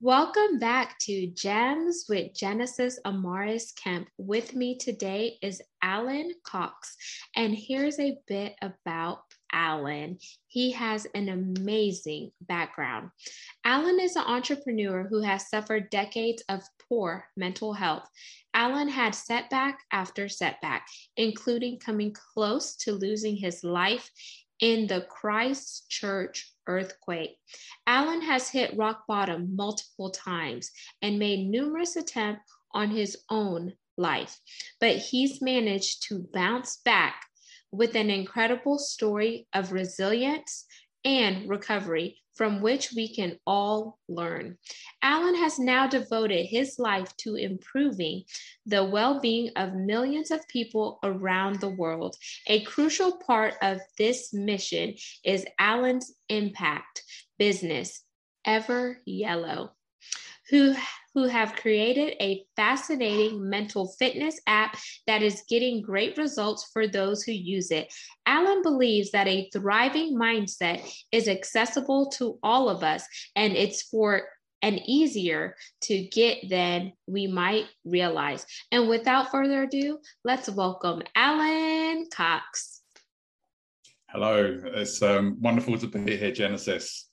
Welcome back to Gems with Genesis Amaris Kemp. With me today is Alan Cox, and here's a bit about Alan. He has an amazing background. Alan is an entrepreneur who has suffered decades of poor mental health. Alan had setback after setback, including coming close to losing his life in the Christchurch earthquake. Alan has hit rock bottom multiple times and made numerous attempts on his own life, but he's managed to bounce back with an incredible story of resilience and recovery from which we can all learn. Alan has now devoted his life to improving the well being of millions of people around the world. A crucial part of this mission is Alan's impact business, Ever Yellow, who who have created a fascinating mental fitness app that is getting great results for those who use it. Alan believes that a thriving mindset is accessible to all of us, and it's for and easier to get than we might realize. And without further ado, let's welcome Alan Cox. Hello, it's um, wonderful to be here, Genesis.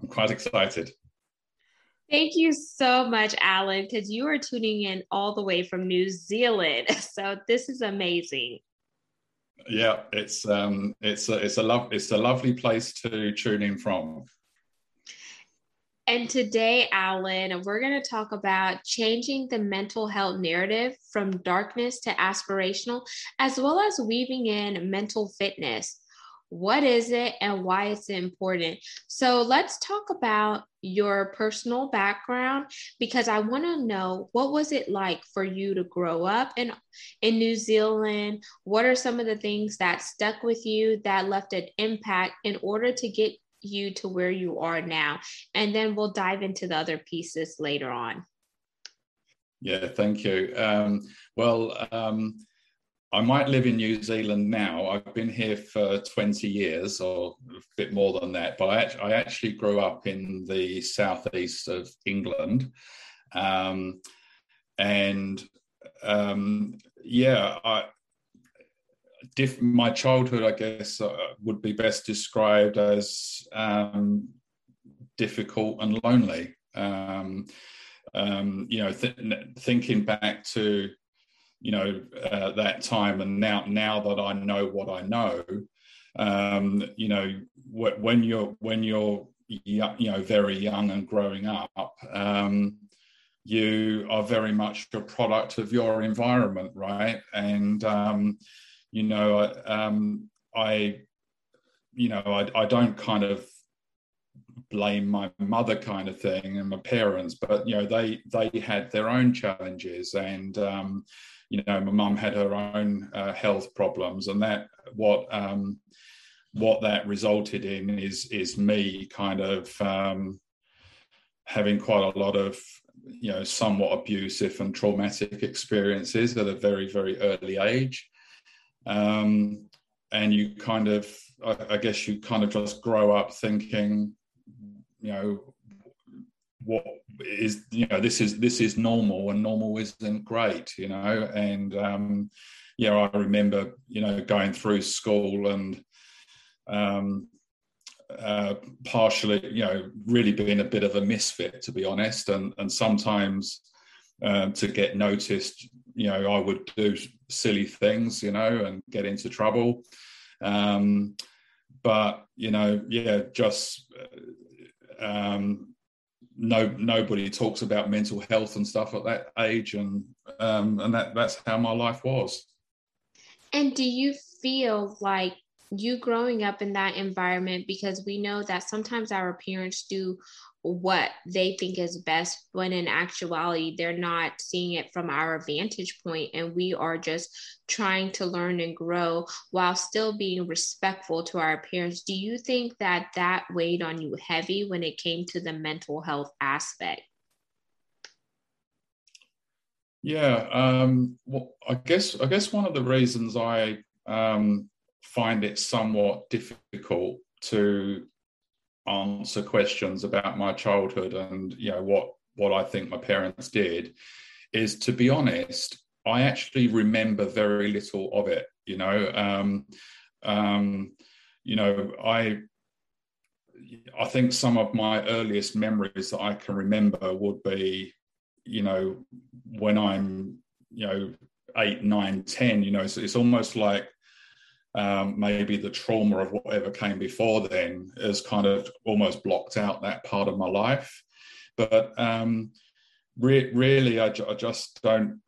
I'm quite excited. Thank you so much, Alan, because you are tuning in all the way from New Zealand. So this is amazing. Yeah, it's um, it's a, it's a love it's a lovely place to tune in from. And today, Alan, we're going to talk about changing the mental health narrative from darkness to aspirational, as well as weaving in mental fitness what is it and why it's important. So let's talk about your personal background because I want to know what was it like for you to grow up in in New Zealand? What are some of the things that stuck with you that left an impact in order to get you to where you are now? And then we'll dive into the other pieces later on. Yeah, thank you. Um, well, um, I might live in New Zealand now. I've been here for 20 years or a bit more than that, but I, actually, I actually grew up in the southeast of England. Um, and um, yeah, I, diff- my childhood, I guess, uh, would be best described as um, difficult and lonely. Um, um, you know, th- thinking back to you know uh, that time and now now that i know what i know um, you know when you're when you're you know very young and growing up um, you are very much a product of your environment right? And um, you know um, i you know I, I don't kind of blame my mother kind of thing and my parents but you know they they had their own challenges and um, you know, my mum had her own uh, health problems, and that what um, what that resulted in is is me kind of um, having quite a lot of you know somewhat abusive and traumatic experiences at a very very early age. Um, and you kind of I, I, guess you kind of just grow up thinking you know what is you know this is this is normal and normal isn't great you know and um yeah i remember you know going through school and um uh, partially, you know, really being a bit of a misfit, to be honest, and and sometimes um, to get noticed, you know, I would do silly things, you know, and get into trouble. Um, but you know, yeah, just uh, um, no nobody talks about mental health and stuff at that age and um, and that that's how my life was. And do you feel like you growing up in that environment because we know that sometimes our parents do what they think is best when in actuality they're not seeing it from our vantage point and we are just trying to learn and grow while still being respectful to our parents. Do you think that that weighed on you heavy when it came to the mental health aspect? Yeah um, well i guess i guess one of the reasons i um, find it somewhat difficult to answer questions about my childhood and you know what what I think my parents did is to be honest, I actually remember very little of it. You know, um, um, you know, I I think some of my earliest memories that I can remember would be, you know, when I'm, you know, eight, nine, ten. You know, it's almost like um, maybe the trauma of whatever came before then has kind of almost blocked out that part of my life. But um, re- really, I, I just don't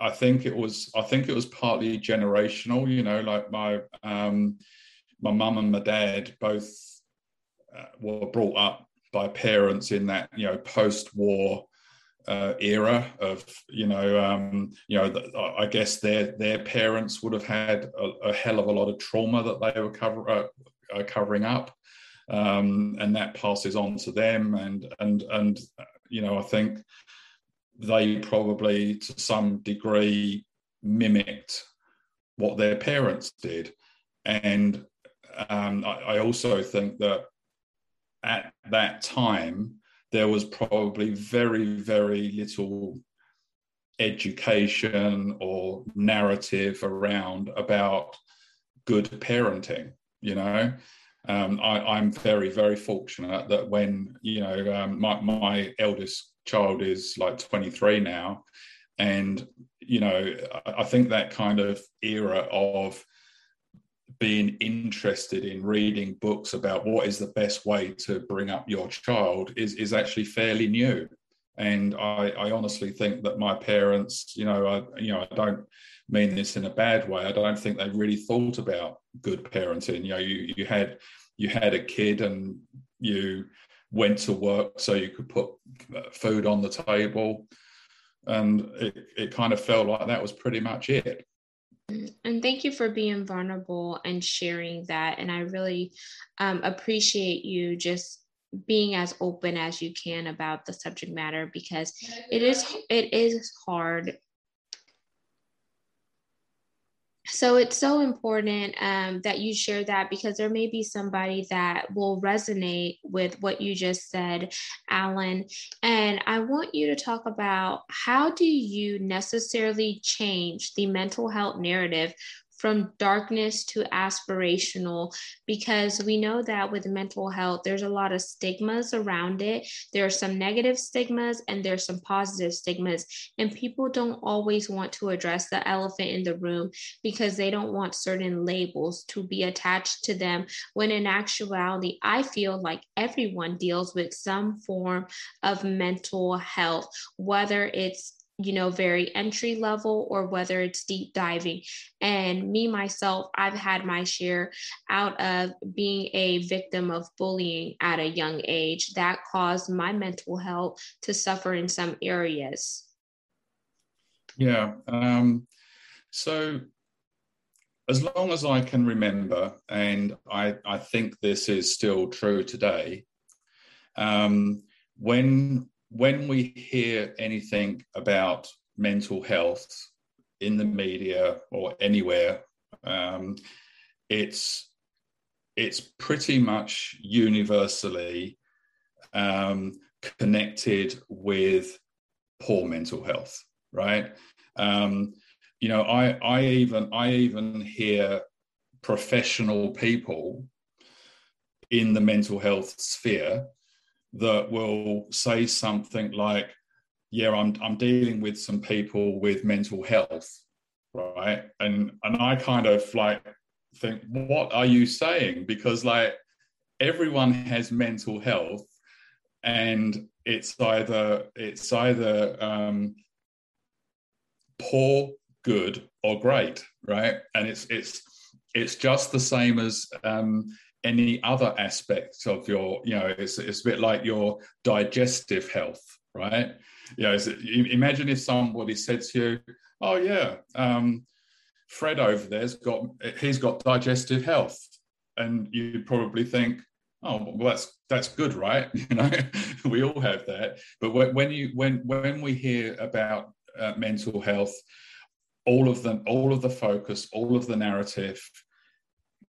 I think it was I think it was partly generational. You know, like my um, my mum and my dad both uh, were brought up by parents in that you know post-war uh, era of you know um, you know I guess their their parents would have had a, a, hell of a lot of trauma that they were cover, uh, uh covering up, um, and that passes on to them and and and you know I think they probably to some degree mimicked what their parents did. And um, I, I also think that at that time, there was probably very, very little education or narrative around about good parenting, you know. Um, I, am very, very fortunate that when you know um, my, my eldest child is like 23 now, and you know I think that kind of era of being interested in reading books about what is the best way to bring up your child is is actually fairly new and I, I, honestly think that my parents, you know, I, you know, I don't mean this in a bad way. I don't think they really thought about good parenting. You know, you you had you had a kid and you went to work so you could put uh, food on the table, and it, it kind of felt like that was pretty much it. And thank you for being vulnerable and sharing that. And I really um, appreciate you just being as open as you can about the subject matter because it is it is hard so it's so important um, that you share that because there may be somebody that will resonate with what you just said alan. And i want you to talk about how do you necessarily change the mental health narrative from darkness to aspirational because we know that with mental health there's a lot of stigmas around it. There are some negative stigmas and there's some positive stigmas. And people don't always want to address the elephant in the room because they don't want certain labels to be attached to them when in actuality i feel like everyone deals with some form of mental health whether it's you know, very entry level or whether it's deep diving. And me, myself, I've had my share out of being a victim of bullying at a young age that caused my mental health to suffer in some areas. Yeah. Um, so, as long as I can remember, and I, I think this is still true today, um, when when we hear anything about mental health in the media or anywhere, um, it's it's pretty much universally um, connected with poor mental health, right? Um, you know, I I even I even hear professional people in the mental health sphere that will say something like, "Yeah, I'm I'm dealing with some people with mental health, right?" And and I kind of like think, "What are you saying?" Because like everyone has mental health, and it's either it's either um, poor, good, or great, right? And it's it's it's just the same as um, any other aspects of your, you know, it's, it's a bit like your digestive health, right? You know, imagine if somebody said to you, oh, yeah, um, Fred over there's got, he's got digestive health. And you'd probably think, oh, well, that's, that's good, right? You know, we all have that. But when you, when, when we hear about uh, mental health, all of them, all of the focus, all of the narrative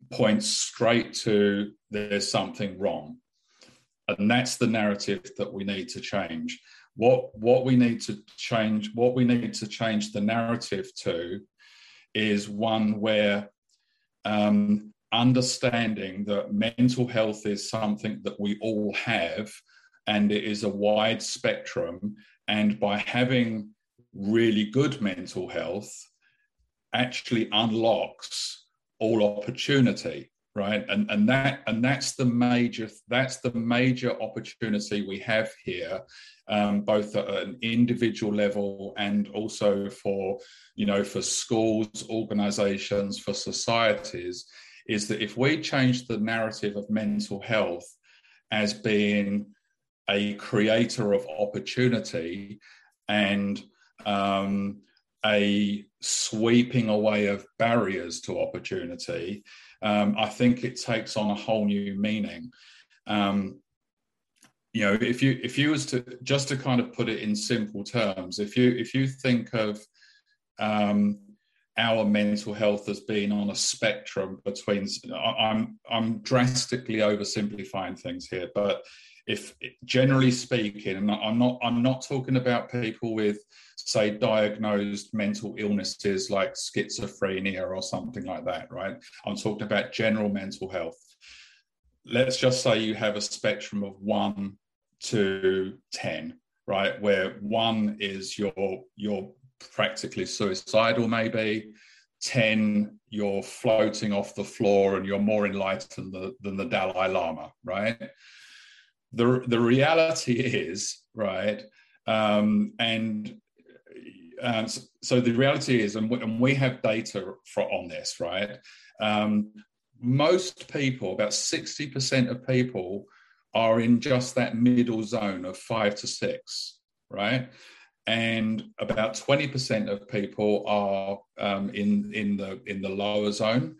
points straight to there's something wrong. And that's the narrative that we need to change. what what we need to change what we need to change the narrative to is one where um, understanding that mental health is something that we all have and it is a wide spectrum and by having really good mental health actually unlocks all opportunity right? And and that and that's the major that's the major opportunity we have here um, both at an individual level and also for you know for schools organizations for societies is that if we change the narrative of mental health as being a creator of opportunity and um, a sweeping away of barriers to opportunity, um, I think it takes on a whole new meaning. Um, you know, if you if you was to just to kind of put it in simple terms, if you if you think of um, our mental health as being on a spectrum between, I'm I'm drastically oversimplifying things here, but if generally speaking, and I'm not I'm not talking about people with say diagnosed mental illnesses like schizophrenia or something like that, right? I'm talking about general mental health. Let's just say you have a spectrum of one to 10, right? Where one is you're, you're practically suicidal, maybe. 10, you're floating off the floor and you're more enlightened than the, than the Dalai Lama, right? The, the reality is, right, um, and um, so, so, the reality is, and we, and we have data for, on this, right? Um, most people, about 60% of people, are in just that middle zone of five to six, right? And about 20% of people are um, in, in, the, in the lower zone.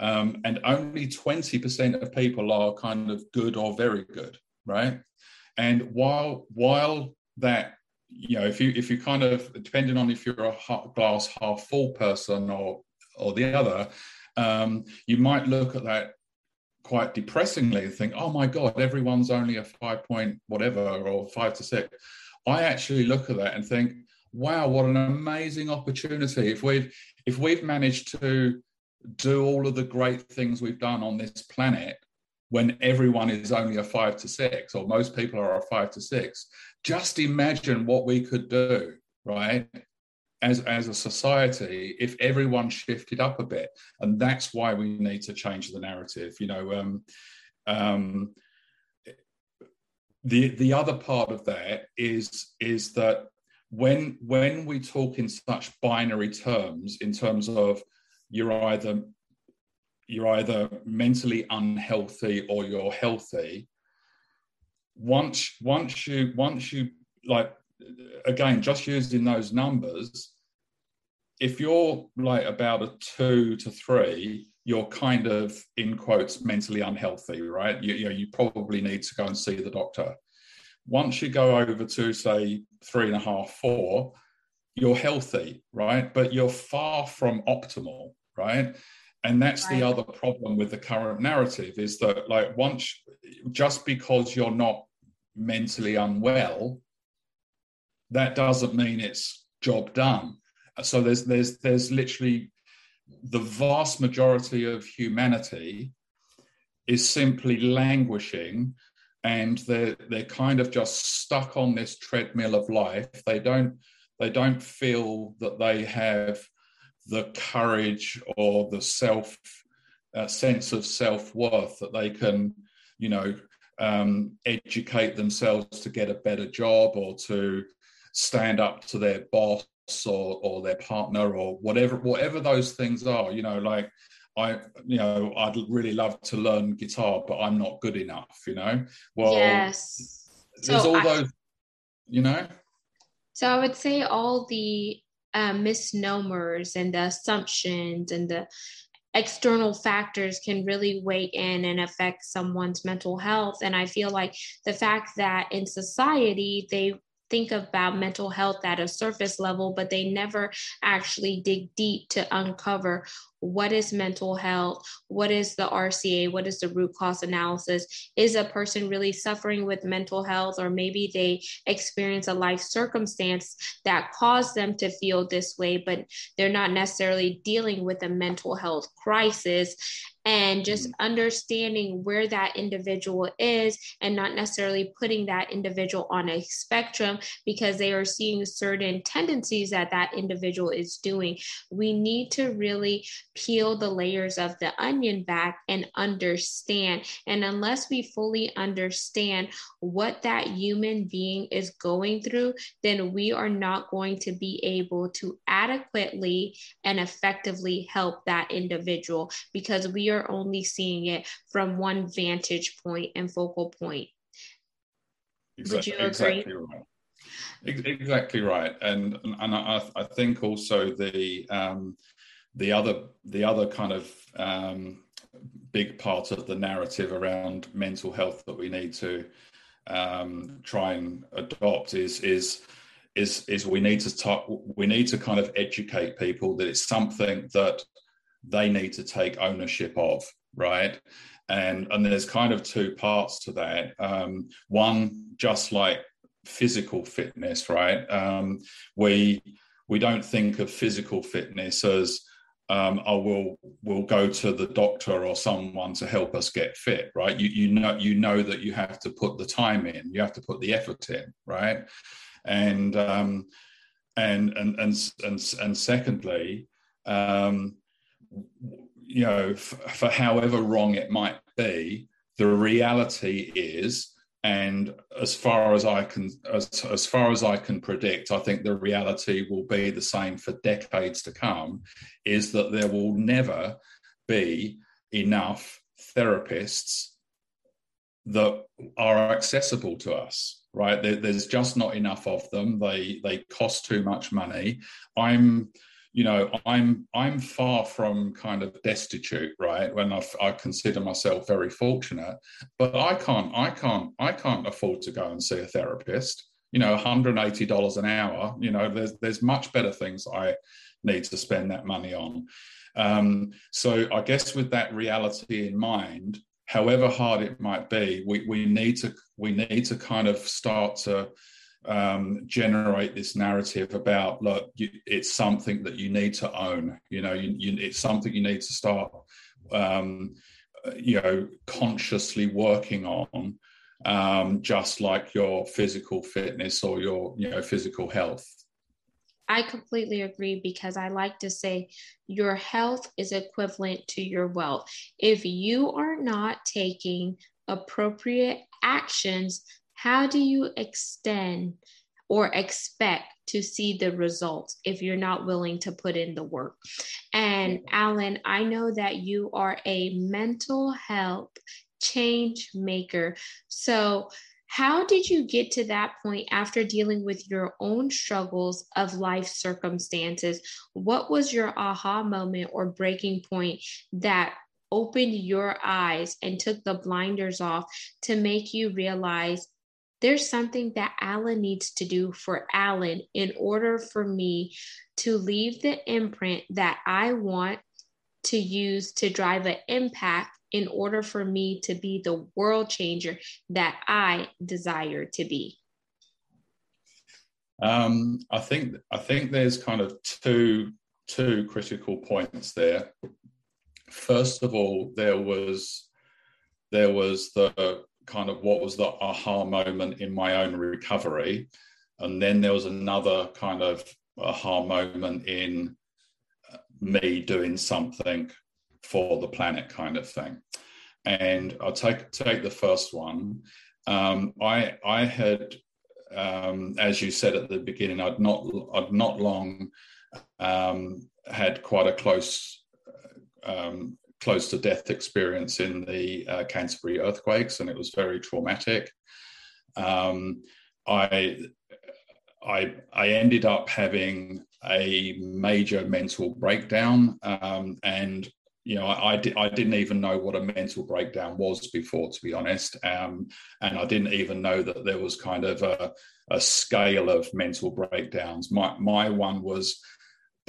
Um, and only 20% of people are kind of good or very good, right? And while, while that you know, if you if you kind of depending on if you're a glass half full person or or the other, um, you might look at that quite depressingly and think, oh my god, everyone's only a five point whatever or five to six. I actually look at that and think, wow, what an amazing opportunity! If we've if we've managed to do all of the great things we've done on this planet when everyone is only a five to six, or most people are a five to six, just imagine what we could do, right? As, as a society, if everyone shifted up a bit, and that's why we need to change the narrative. You know, um, um, the the other part of that is is that when when we talk in such binary terms, in terms of you're either you're either mentally unhealthy or you're healthy, once once you once you like again just using those numbers if you're like about a two to three you're kind of in quotes mentally unhealthy right? You, you know you probably need to go and see the doctor. Once you go over to say three and a half four you're healthy right? But you're far from optimal right and that's right. the other problem with the current narrative is that like once just because you're not mentally unwell, that doesn't mean it's job done. So there's there's there's literally the vast majority of humanity is simply languishing and they're they're kind of just stuck on this treadmill of life. They don't they don't feel that they have the courage or the self uh, sense of self worth that they can, you know, um, educate themselves to get a better job or to stand up to their boss or, or their partner or whatever whatever those things are. You know like i you know i'd really love to learn guitar but i'm not good enough you know? Well yes. there's so all I, those you know? So i would say all the uh, misnomers and the assumptions and the external factors can really weigh in and affect someone's mental health. And I feel like the fact that in society, they think about mental health at a surface level, but they never actually dig deep to uncover what is mental health? What is the RCA? What is the root cause analysis? Is a person really suffering with mental health, or maybe they experience a life circumstance that caused them to feel this way, but they're not necessarily dealing with a mental health crisis? and just mm-hmm. understanding where that individual is and not necessarily putting that individual on a spectrum because they are seeing certain tendencies that that individual is doing. We need to really peel the layers of the onion back and understand. And unless we fully understand what that human being is going through, then we are not going to be able to adequately and effectively help that individual because we are only seeing it from one vantage point and focal point. Exactly, Would you agree? Exactly right. Exactly right, and and I, I think also the um, the other the other kind of um, big part of the narrative around mental health that we need to um, try and adopt is is is is we need to talk we need to kind of educate people that it's something that they need to take ownership of, right? And and there's kind of two parts to that. Um, one, just like physical fitness, right? Um, we we don't think of physical fitness as um, oh, we'll we'll go to the doctor or someone to help us get fit, right? You you know you know that you have to put the time in, you have to put the effort in, right? And um, and and and and and secondly, um, you know, f- for however wrong it might be, the reality is, and as far as I can, as, as far as I can predict, I think the reality will be the same for decades to come, is that there will never be enough therapists that are accessible to us right? There, there's just not enough of them. They they cost too much money. I'm you know i'm i'm far from kind of destitute right? When I, I consider myself very fortunate but i can't i can't i can't afford to go and see a therapist. You know 180 dollars an hour you know there's there's much better things i need to spend that money on. Um, so i guess with that reality in mind however hard it might be we, we need to we need to kind of start to um, generate this narrative about look, you, it's something that you need to own. You know, you, you, it's something you need to start, um, you know, consciously working on, um, just like your physical fitness or your, you know, physical health. I completely agree because I like to say your health is equivalent to your wealth. If you are not taking appropriate actions how do you extend or expect to see the results if you're not willing to put in the work? And Alan, I know that you are a mental health change maker. So, how did you get to that point after dealing with your own struggles of life circumstances? What was your aha moment or breaking point that opened your eyes and took the blinders off to make you realize there's something that Alan needs to do for Alan in order for me to leave the imprint that I want to use to drive an impact in order for me to be the world changer that I desire to be? Um, I think I think there's kind of two two critical points there. First of all, there was there was the kind of what was the aha moment in my own recovery. And then there was another kind of aha moment in uh, me doing something for the planet kind of thing. And I'll take take the first one. Um, I I had, um, as you said at the beginning, I'd not I'd not long um, had quite a close um, close to death experience in the uh, Canterbury earthquakes, and it was very traumatic. Um, I, I, I ended up having a major mental breakdown, um, and you know, I, I, di- I, didn't even know what a mental breakdown was before, to be honest, um, and I didn't even know that there was kind of a, a scale of mental breakdowns. My my one was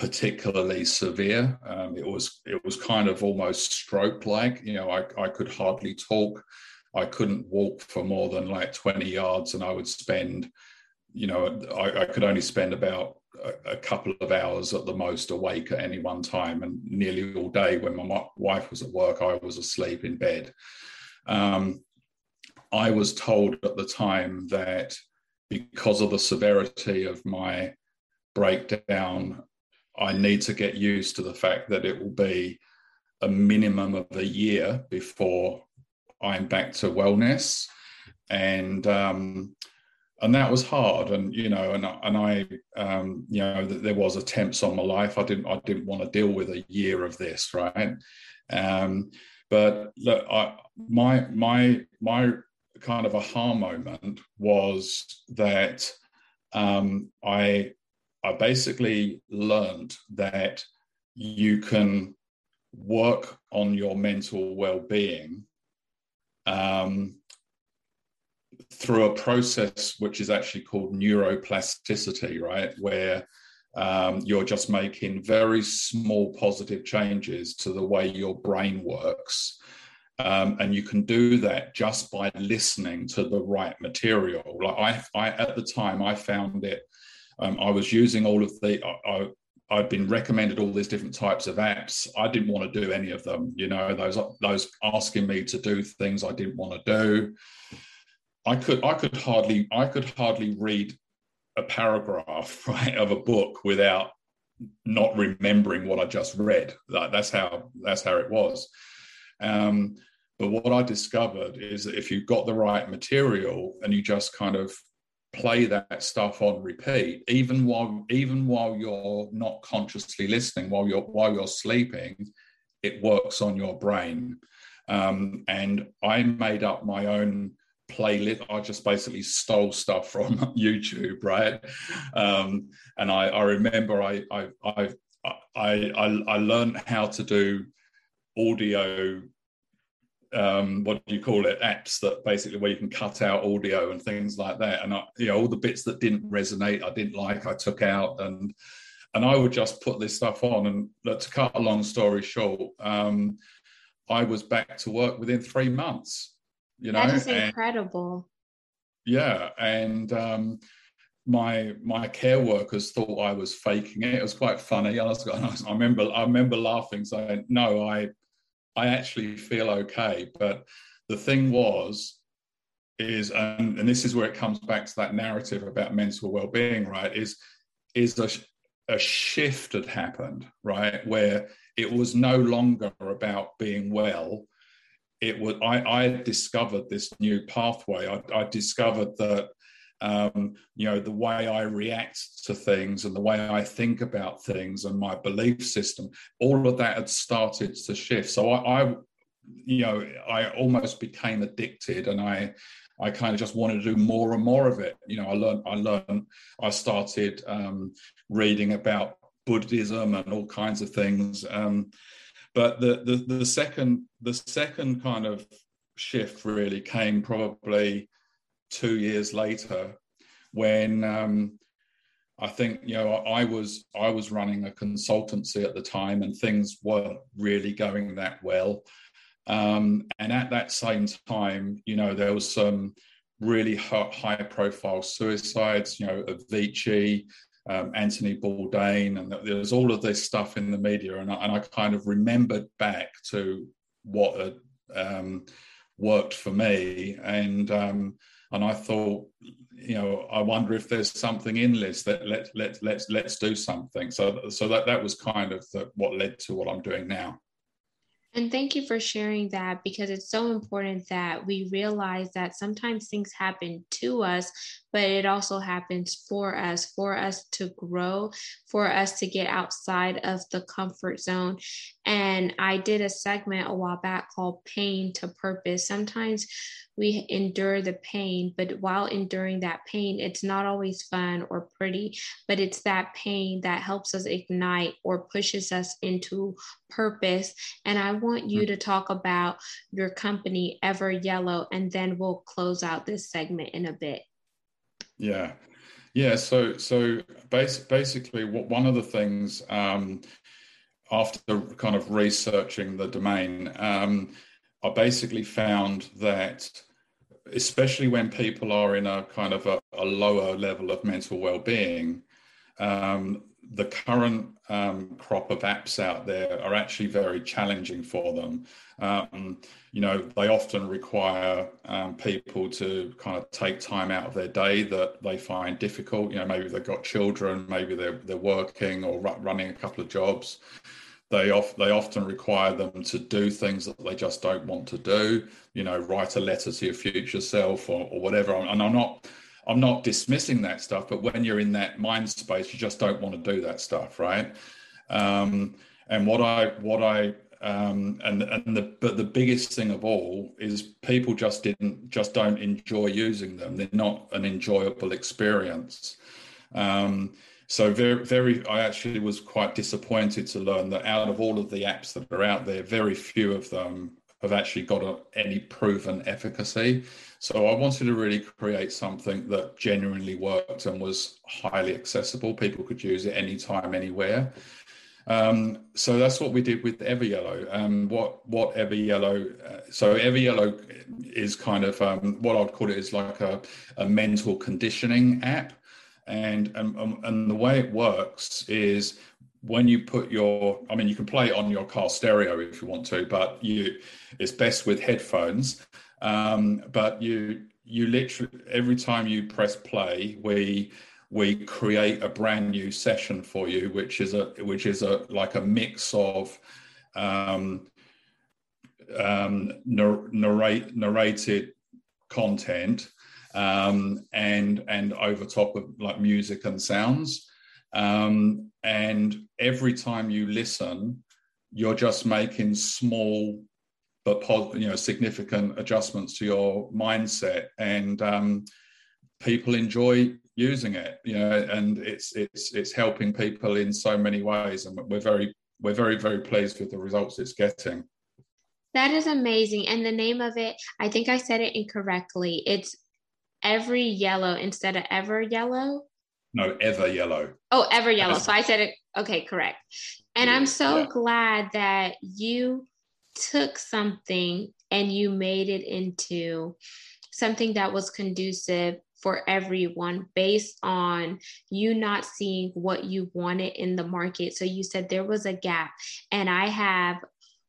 particularly severe. Um, it was it was kind of almost stroke like. You know, I, I could hardly talk. I couldn't walk for more than like 20 yards, and I would spend, you know, I, I could only spend about a, a, couple of hours at the most awake at any one time, and nearly all day when my wife was at work, I was asleep in bed. Um, I was told at the time that because of the severity of my breakdown, I need to get used to the fact that it will be a minimum of a year before I'm back to wellness, and um, and that was hard. And you know, and and I, um, you know, there was attempts on my life. I didn't I didn't want to deal with a year of this, right? Um, but look, I, my my my kind of aha moment was that um, I I basically learned that you can work on your mental well-being um, through a process which is actually called neuroplasticity, right? Where um, you're just making very small positive changes to the way your brain works. Um, and you can do that just by listening to the right material. Like I, I at the time, I found it. Um, I was using all of the. I, I'd been recommended all these different types of apps. I didn't want to do any of them. You know, those those asking me to do things I didn't want to do. I could I could hardly I could hardly read a paragraph right of a book without not remembering what I just read. Like, that's how that's how it was. Um, but what I discovered is that if you've got the right material and you just kind of play that stuff on repeat even while even while you're not consciously listening while you're while you're sleeping it works on your brain. Um, and i made up my own playlist. I just basically stole stuff from youtube right? Um, and I, I remember I, I i i i learned how to do audio um, what do you call it apps that basically where you can cut out audio and things like that and I, you know all the bits that didn't resonate i didn't like i took out and and i would just put this stuff on and to cut a long story short um, i was back to work within three months you know that is incredible and, yeah and um, my my care workers thought I was faking it. It was quite funny. I, was, I remember I remember laughing, saying, "No, I I actually feel okay. But the thing was, is and, and this is where it comes back to that narrative about mental well-being, right? Is is a, a shift had happened, right? Where it was no longer about being well. It was I, I discovered this new pathway. I, I discovered that um, you know, the way I react to things and the way I think about things and my belief system, all of that had started to shift. So I, I you know, I almost became addicted and I, I kind of just wanted to do more and more of it. You know, I learned, I learned, I started um, reading about Buddhism and all kinds of things. Um, but the, the the second the second kind of shift really came probably two years later when um, I think you know I was I was running a consultancy at the time and things weren't really going that well. Um, and at that same time, you know, there was some really high profile suicides, you know, Avicii, um, Anthony Bourdain, and there was all of this stuff in the media. And I, and I kind of remembered back to what had um, worked for me. And um, and I thought, you know, I wonder if there's something in this that let let let's let's do something. So so that that was kind of the, what led to what I'm doing now. And thank you for sharing that because it's so important that we realize that sometimes things happen to us, but it also happens for us, for us to grow, for us to get outside of the comfort zone. And I did a segment a while back called Pain to Purpose. Sometimes we endure the pain, but while enduring that pain, it's not always fun or pretty, but it's that pain that helps us ignite or pushes us into purpose. And I want you to talk about your company, Ever Yellow, and then we'll close out this segment in a bit. Yeah. Yeah, so so bas- basically, what one of the things um, after kind of researching the domain, um, I basically found that especially when people are in a kind of a, a lower level of mental well-being, um, the current um, crop of apps out there are actually very challenging for them. Um, you know, they often require um, people to kind of take time out of their day that they find difficult. You know, maybe they've got children, maybe they're they're working or running a couple of jobs. They off, they often require them to do things that they just don't want to do. You know, write a letter to your future self or, or whatever. And I'm not I'm not dismissing that stuff, but when you're in that mind space, you just don't want to do that stuff, right? Um, and what I what I um, and and the but the biggest thing of all is people just didn't just don't enjoy using them. They're not an enjoyable experience. Um, so very very I actually was quite disappointed to learn that out of all of the apps that are out there, very few of them have actually got a, any proven efficacy. So I wanted to really create something that genuinely worked and was highly accessible. People could use it anytime, anywhere. Um, so that's what we did with Everyellow. Um, what what Everyellow? Uh, so Everyellow is kind of um, what I'd call it is like a, a mental conditioning app, and, and and the way it works is when you put your i mean you can play it on your car stereo if you want to but you it's best with headphones um, but you you literally every time you press play, we we create a brand new session for you, which is a which is a like a mix of um, um, narrate, narrated content um, and and over top of like music and sounds. Um, and every time you listen, you're just making small but you know significant adjustments to your mindset. And um, people enjoy using it you know and it's it's it's helping people in so many ways. And we're very we're very very pleased with the results it's getting. That is amazing. And the name of it i think i said it incorrectly. It's every yellow instead of ever yellow? No ever yellow. Oh ever yellow. So i said it okay correct. And yeah, i'm so yeah. glad that you took something and you made it into something that was conducive for everyone based on you not seeing what you wanted in the market. So you said there was a gap, and I have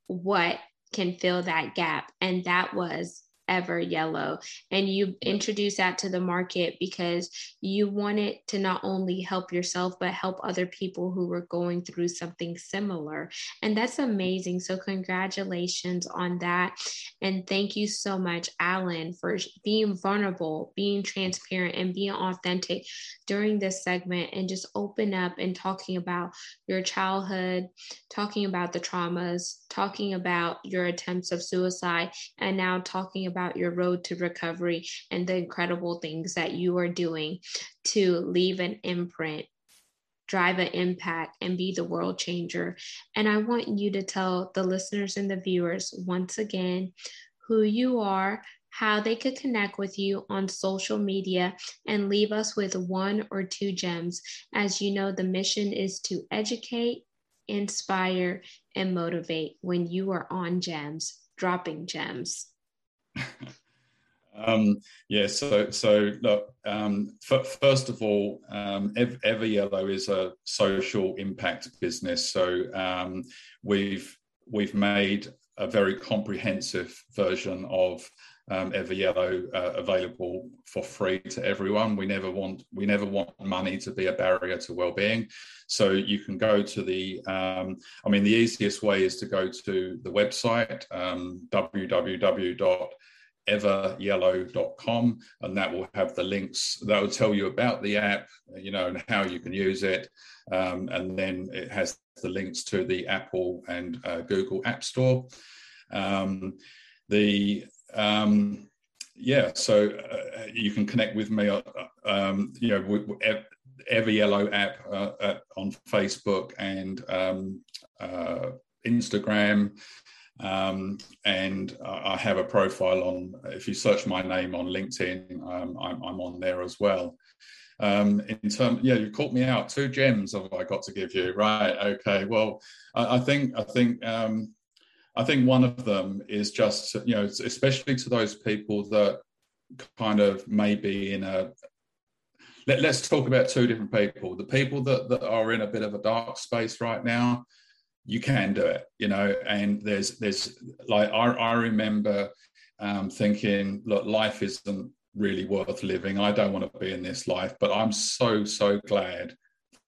what can fill that gap, and that was Everyellow and you introduce that to the market because you want it to not only help yourself but help other people who were going through something similar. And that's amazing. So congratulations on that. And thank you so much alan for being vulnerable being transparent and being authentic during this segment. And just open up and talking about your childhood talking about the traumas talking about your attempts of suicide and now talking about your road to recovery and the incredible things that you are doing to leave an imprint drive an impact and be the world changer. And I want you to tell the listeners and the viewers once again who you are, how they could connect with you on social media, and leave us with one or two gems. As you know, the mission is to educate, inspire, and motivate when you are on gems, dropping gems. Um, yeah, so so look. Um, first of all, um, Ev- Everyellow is a social impact business. So um, we've we've made a very comprehensive version of um, Everyellow uh, available for free to everyone. We never want we never want money to be a barrier to well-being. So you can go to the um, I mean the easiest way is to go to the website um, www.everyellow.com and that will have the links that will tell you about the app you know and how you can use it um, and then it has the links to the apple and uh, google app store um, the um, yeah, so uh, you can connect with me, uh, um, you know, Everyellow app uh, on Facebook and um, uh, Instagram. Um, and I have a profile on, if you search my name on LinkedIn, um, I'm, I'm, on there as well. Um, in terms, yeah, you caught me out. Two gems have I got to give you, right? Okay. Well, I, I think I think um, I think one of them is just you know, especially to those people that kind of maybe in a let, us talk about two different people. The people that, that are in a bit of a dark space right now you can do it you know and there's there's like i, I remember um, thinking look life isn't really worth living. I don't want to be in this life but i'm so so glad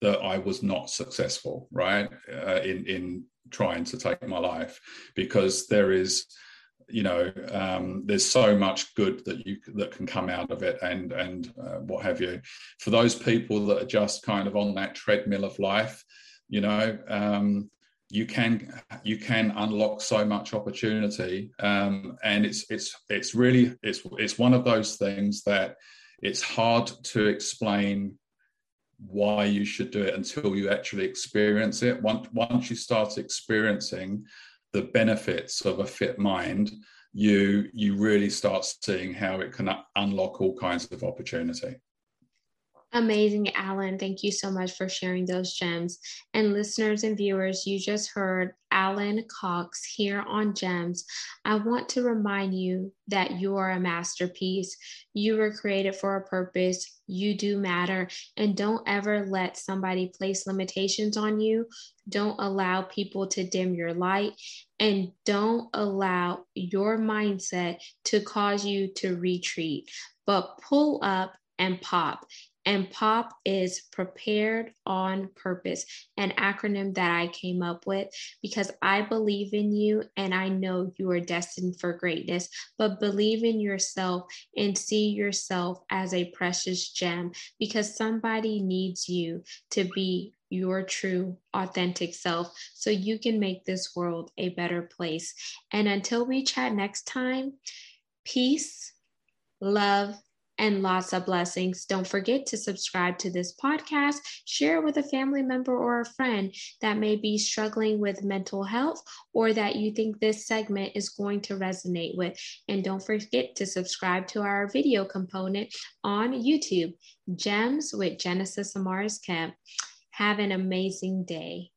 that i was not successful right uh, in in trying to take my life because there is you know um, there's so much good that you that can come out of it and and uh, what have you. For those people that are just kind of on that treadmill of life you know um, you can you can unlock so much opportunity um, and it's it's it's really it's it's one of those things that it's hard to explain why you should do it until you actually experience it. Once once you start experiencing the benefits of a fit mind you you really start seeing how it can unlock all kinds of opportunity Amazing, Alan. Thank you so much for sharing those gems. And listeners and viewers, you just heard Alan Cox here on Gems. I want to remind you that you are a masterpiece. You were created for a purpose. You do matter. And don't ever let somebody place limitations on you. Don't allow people to dim your light. And don't allow your mindset to cause you to retreat, but pull up and pop. And POP is prepared on purpose, an acronym that I came up with because I believe in you and I know you are destined for greatness. But believe in yourself and see yourself as a precious gem because somebody needs you to be your true, authentic self so you can make this world a better place. And until we chat next time, peace, love, and lots of blessings. Don't forget to subscribe to this podcast, share it with a family member or a friend that may be struggling with mental health or that you think this segment is going to resonate with. And don't forget to subscribe to our video component on YouTube, Gems with Genesis Amaris Kemp. Have an amazing day.